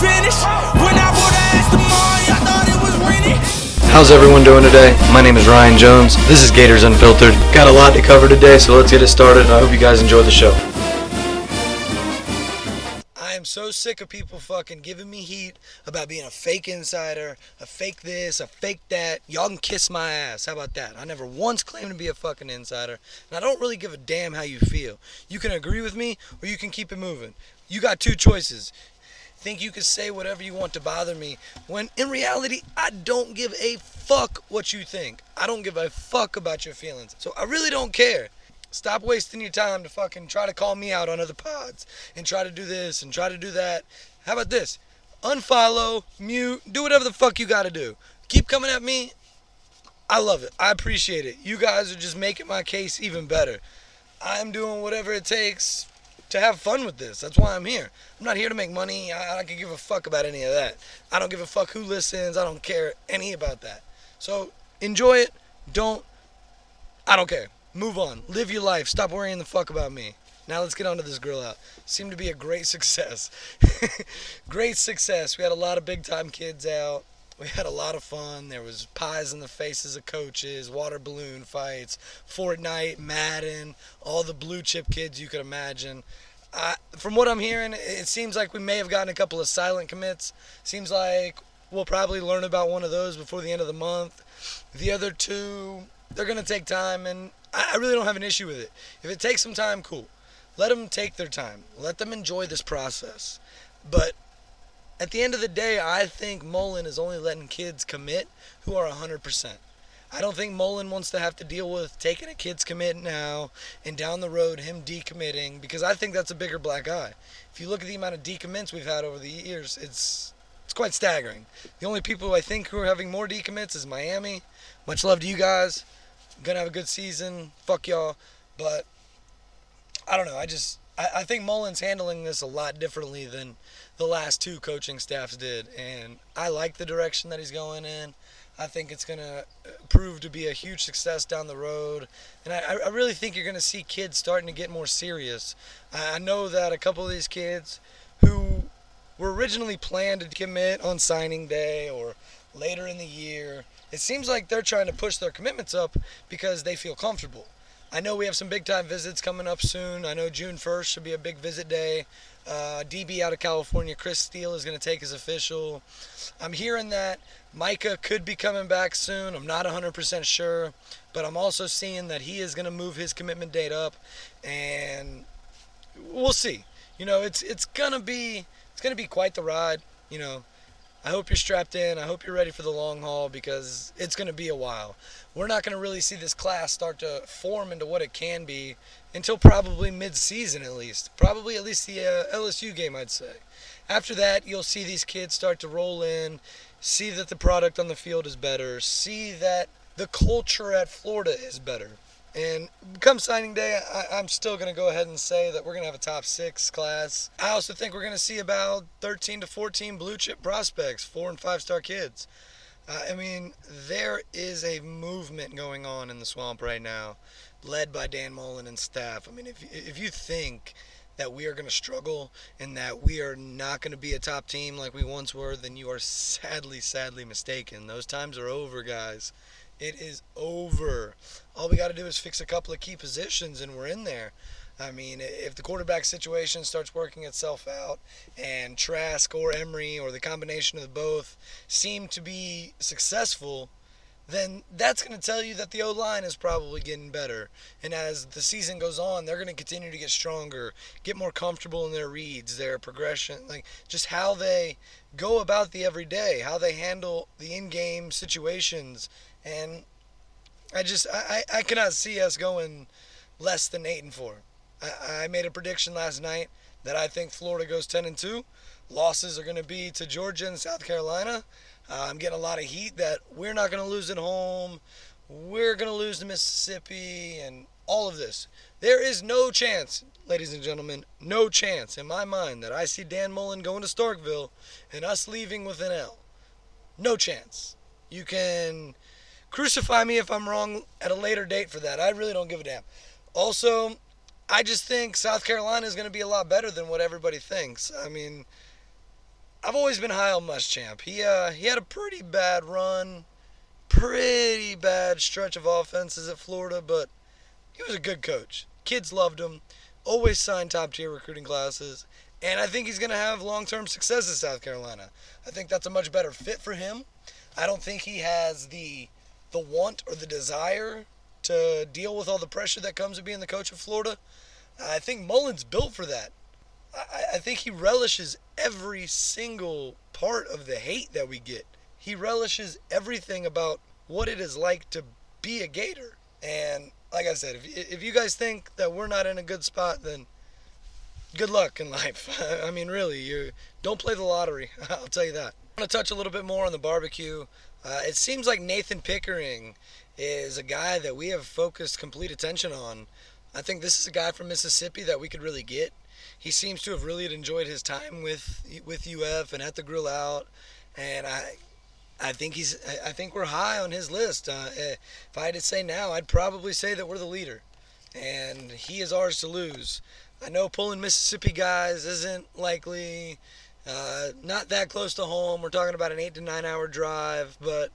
finished. When I bought the ass tomorrow, I thought it was rented. How's everyone doing today? My name is Ryan Jones. This is Gators Unfiltered. Got a lot to cover today, so let's get it started. I hope you guys enjoy the show. I am so sick of people fucking giving me heat about being a fake insider, a fake this, a fake that. Y'all can kiss my ass. How about that? I never once claimed to be a fucking insider, and I don't really give a damn how you feel. You can agree with me, or you can keep it moving. You got two choices think you can say whatever you want to bother me when in reality I don't give a fuck what you think. I don't give a fuck about your feelings. So I really don't care. Stop wasting your time to fucking try to call me out on other pods and try to do this and try to do that. How about this? Unfollow, mute, do whatever the fuck you gotta do. Keep coming at me. I love it. I appreciate it. You guys are just making my case even better. I'm doing whatever it takes to have fun with this. That's why I'm here. I'm not here to make money. I, I can give a fuck about any of that. I don't give a fuck who listens. I don't care any about that. So enjoy it. Don't. I don't care. Move on. Live your life. Stop worrying the fuck about me. Now let's get on to this grill out. Seemed to be a great success. great success. We had a lot of big time kids out. We had a lot of fun. There was pies in the faces of coaches, water balloon fights, Fortnite, Madden, all the blue chip kids you could imagine. I, from what I'm hearing, it seems like we may have gotten a couple of silent commits. Seems like we'll probably learn about one of those before the end of the month. The other two, they're going to take time, and I, I really don't have an issue with it. If it takes some time, cool. Let them take their time. Let them enjoy this process. But at the end of the day, I think Mullen is only letting kids commit who are 100%. I don't think Mullen wants to have to deal with taking a kid's commit now and down the road him decommitting because I think that's a bigger black eye. If you look at the amount of decommits we've had over the years, it's it's quite staggering. The only people I think who are having more decommits is Miami. Much love to you guys. gonna have a good season. Fuck y'all. But I don't know. I just I, I think Mullen's handling this a lot differently than the last two coaching staffs did, and I like the direction that he's going in. I think it's going to uh, prove to be a huge success down the road. And I, I really think you're going to see kids starting to get more serious. I know that a couple of these kids who were originally planned to commit on signing day or later in the year, it seems like they're trying to push their commitments up because they feel comfortable. I know we have some big time visits coming up soon. I know June 1st should be a big visit day. Uh, DB out of California, Chris Steele, is going to take his official. I'm hearing that Micah could be coming back soon. I'm not 100% sure, but I'm also seeing that he is going to move his commitment date up, and we'll see. You know, it's it's gonna be it's gonna be quite the ride. You know, I hope you're strapped in. I hope you're ready for the long haul because it's going to be a while. We're not going to really see this class start to form into what it can be until probably mid-season at least. Probably at least the uh, LSU game, I'd say. After that, you'll see these kids start to roll in, see that the product on the field is better, see that the culture at Florida is better. And come signing day, I, am still going to go ahead and say that we're going to have a top six class. I also think we're going to see about 13 to 14 blue chip prospects, four and five star kids. Uh, I mean, there is a movement going on in the swamp right now, led by Dan Mullen and staff. I mean, if, if you think that we are going to struggle and that we are not going to be a top team like we once were, then you are sadly, sadly mistaken. Those times are over, guys. It is over. All we got to do is fix a couple of key positions and we're in there. I mean, if the quarterback situation starts working itself out and Trask or Emory or the combination of both seem to be successful, then that's going to tell you that the O line is probably getting better. And as the season goes on, they're going to continue to get stronger, get more comfortable in their reads, their progression, like just how they go about the everyday, how they handle the in game situations and I just I, I cannot see us going less than eight and four. I, I made a prediction last night that I think Florida goes ten and two. Losses are going to be to Georgia and South Carolina. Uh, I'm getting a lot of heat that we're not going to lose at home. We're going to lose to Mississippi and all of this. There is no chance, ladies and gentlemen, no chance in my mind that I see Dan Mullen going to Starkville and us leaving with an L. No chance. You can Crucify me if I'm wrong at a later date for that. I really don't give a damn. Also, I just think South Carolina is going to be a lot better than what everybody thinks. I mean, I've always been high on Muschamp. He uh, he had a pretty bad run, pretty bad stretch of offenses at Florida, but he was a good coach. Kids loved him. Always signed top tier recruiting classes, and I think he's going to have long term success in South Carolina. I think that's a much better fit for him. I don't think he has the the want or the desire to deal with all the pressure that comes with being the coach of Florida. I think Mullen's built for that. I, I think he relishes every single part of the hate that we get. He relishes everything about what it is like to be a Gator. And like I said, if, if you guys think that we're not in a good spot, then good luck in life. I mean, really, you don't play the lottery. I'll tell you that. I want to touch a little bit more on the barbecue. Uh, it seems like Nathan Pickering is a guy that we have focused complete attention on. I think this is a guy from Mississippi that we could really get. He seems to have really enjoyed his time with with UF and at the Grill Out, and I I think he's I think we're high on his list. Uh, if I had to say now, I'd probably say that we're the leader, and he is ours to lose. I know pulling Mississippi guys isn't likely. Uh, not that close to home. We're talking about an eight to nine hour drive, but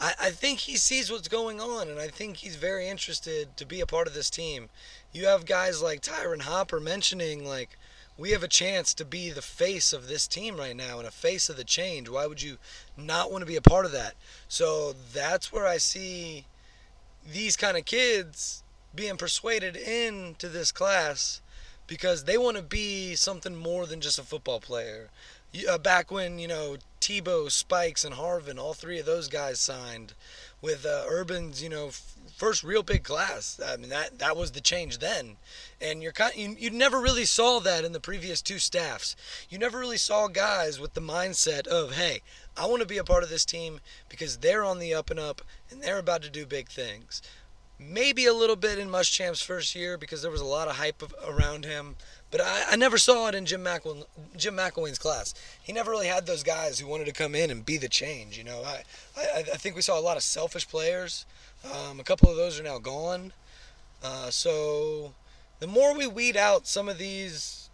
I, I think he sees what's going on, and I think he's very interested to be a part of this team. You have guys like Tyron Hopper mentioning, like, we have a chance to be the face of this team right now and a face of the change. Why would you not want to be a part of that? So that's where I see these kind of kids being persuaded into this class because they want to be something more than just a football player. Uh, back when, you know, Tebow, Spikes, and Harvin, all three of those guys signed with uh, Urban's, you know, f- first real big class. I mean, that that was the change then, and you're kind, you you never really saw that in the previous two staffs. You never really saw guys with the mindset of, hey, I want to be a part of this team because they're on the up and up and they're about to do big things. Maybe a little bit in Muschamp's first year because there was a lot of hype of, around him. But I, I never saw it in Jim, McElwain, Jim McElwain's class. He never really had those guys who wanted to come in and be the change. You know, I, I, I think we saw a lot of selfish players. Um, a couple of those are now gone. Uh, so the more we weed out some of these,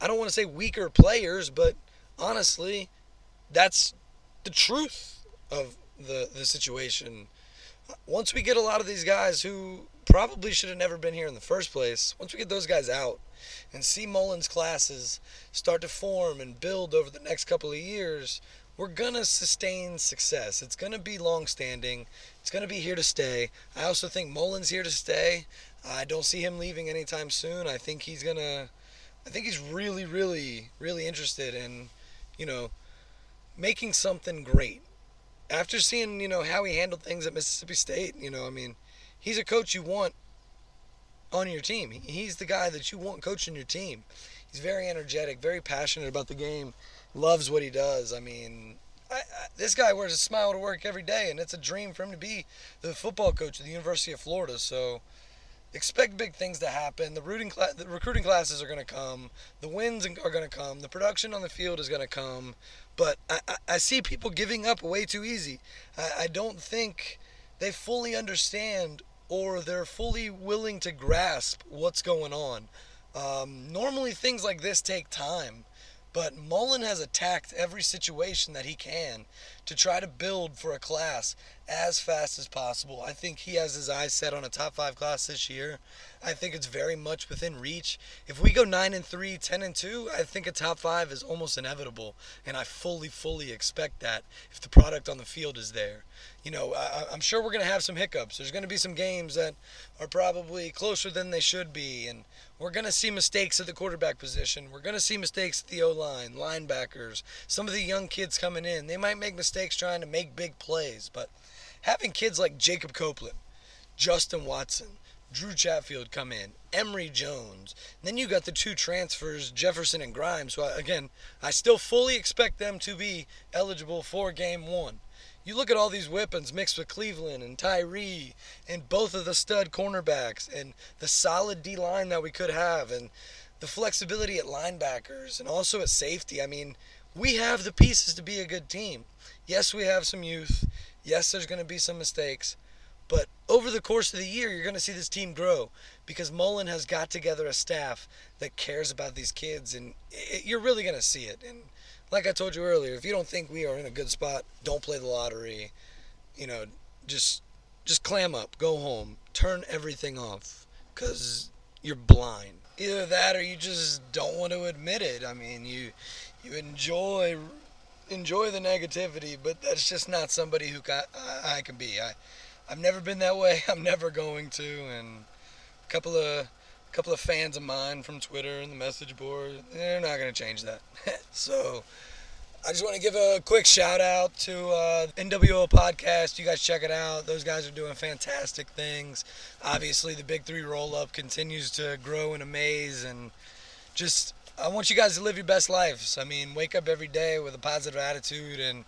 I don't want to say weaker players, but honestly, that's the truth of the, the situation. Once we get a lot of these guys who probably should have never been here in the first place, once we get those guys out, and see Mullen's classes start to form and build over the next couple of years, we're going to sustain success. It's going to be long standing. It's going to be here to stay. I also think Mullen's here to stay. I don't see him leaving anytime soon. I think he's going to I think he's really really really interested in, you know, making something great. After seeing, you know, how he handled things at Mississippi State, you know, I mean, he's a coach you want on your team. He's the guy that you want coaching your team. He's very energetic, very passionate about the game, loves what he does. I mean, I, I, this guy wears a smile to work every day, and it's a dream for him to be the football coach at the University of Florida. So expect big things to happen. The, rooting the recruiting classes are going to come. The wins are going to come. The production on the field is going to come. But I, I, see people giving up way too easy. I, I don't think they fully understand or they're fully willing to grasp what's going on. Um, normally, things like this take time, but Mullen has attacked every situation that he can to try to build for a class as fast as possible. I think he has his eyes set on a top five class this year. I think it's very much within reach. If we go 9 and 3, 10 and 2, I think a top five is almost inevitable. And I fully, fully expect that if the product on the field is there. You know, I, I'm sure we're going to have some hiccups. There's going to be some games that are probably closer than they should be. And we're going to see mistakes at the quarterback position. We're going to see mistakes at the O line, linebackers, some of the young kids coming in. They might make mistakes trying to make big plays, but having kids like Jacob Copeland, Justin Watson, Drew Chatfield come in, Emory Jones. then you got the two transfers, Jefferson and Grimes. So again, I still fully expect them to be eligible for game one. You look at all these weapons mixed with Cleveland and Tyree and both of the stud cornerbacks and the solid D line that we could have and the flexibility at linebackers and also at safety. I mean, we have the pieces to be a good team. Yes, we have some youth. Yes, there's going to be some mistakes. But over the course of the year, you're going to see this team grow because Mullen has got together a staff that cares about these kids, and it, you're really going to see it. And like I told you earlier, if you don't think we are in a good spot, don't play the lottery. You know, just just clam up, go home, turn everything off, cause you're blind. Either that, or you just don't want to admit it. I mean, you you enjoy enjoy the negativity, but that's just not somebody who I, I can be. I I've never been that way. I'm never going to. And a couple of couple of fans of mine from Twitter and the message board, they're not going to change that. so I just want to give a quick shout out to uh, NWO podcast. You guys check it out. Those guys are doing fantastic things. Obviously, the Big Three roll up continues to grow and amaze, and just I want you guys to live your best lives. I mean, wake up every day with a positive attitude and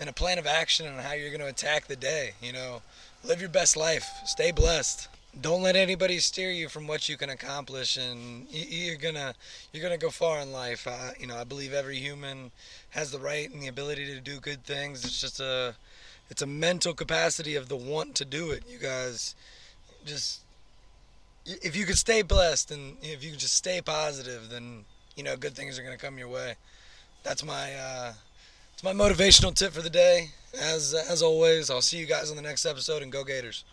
and a plan of action on how you're going to attack the day. You know, live your best life. Stay blessed don't let anybody steer you from what you can accomplish and you're gonna you're gonna go far in life you know i believe every human has the right and the ability to do good things it's just a it's a mental capacity of the want to do it you guys just if you could stay blessed and if you could just stay positive then you know good things are gonna come your way. That's my uh it's my motivational tip for the day. As as always i'll see you guys on the next episode and go gators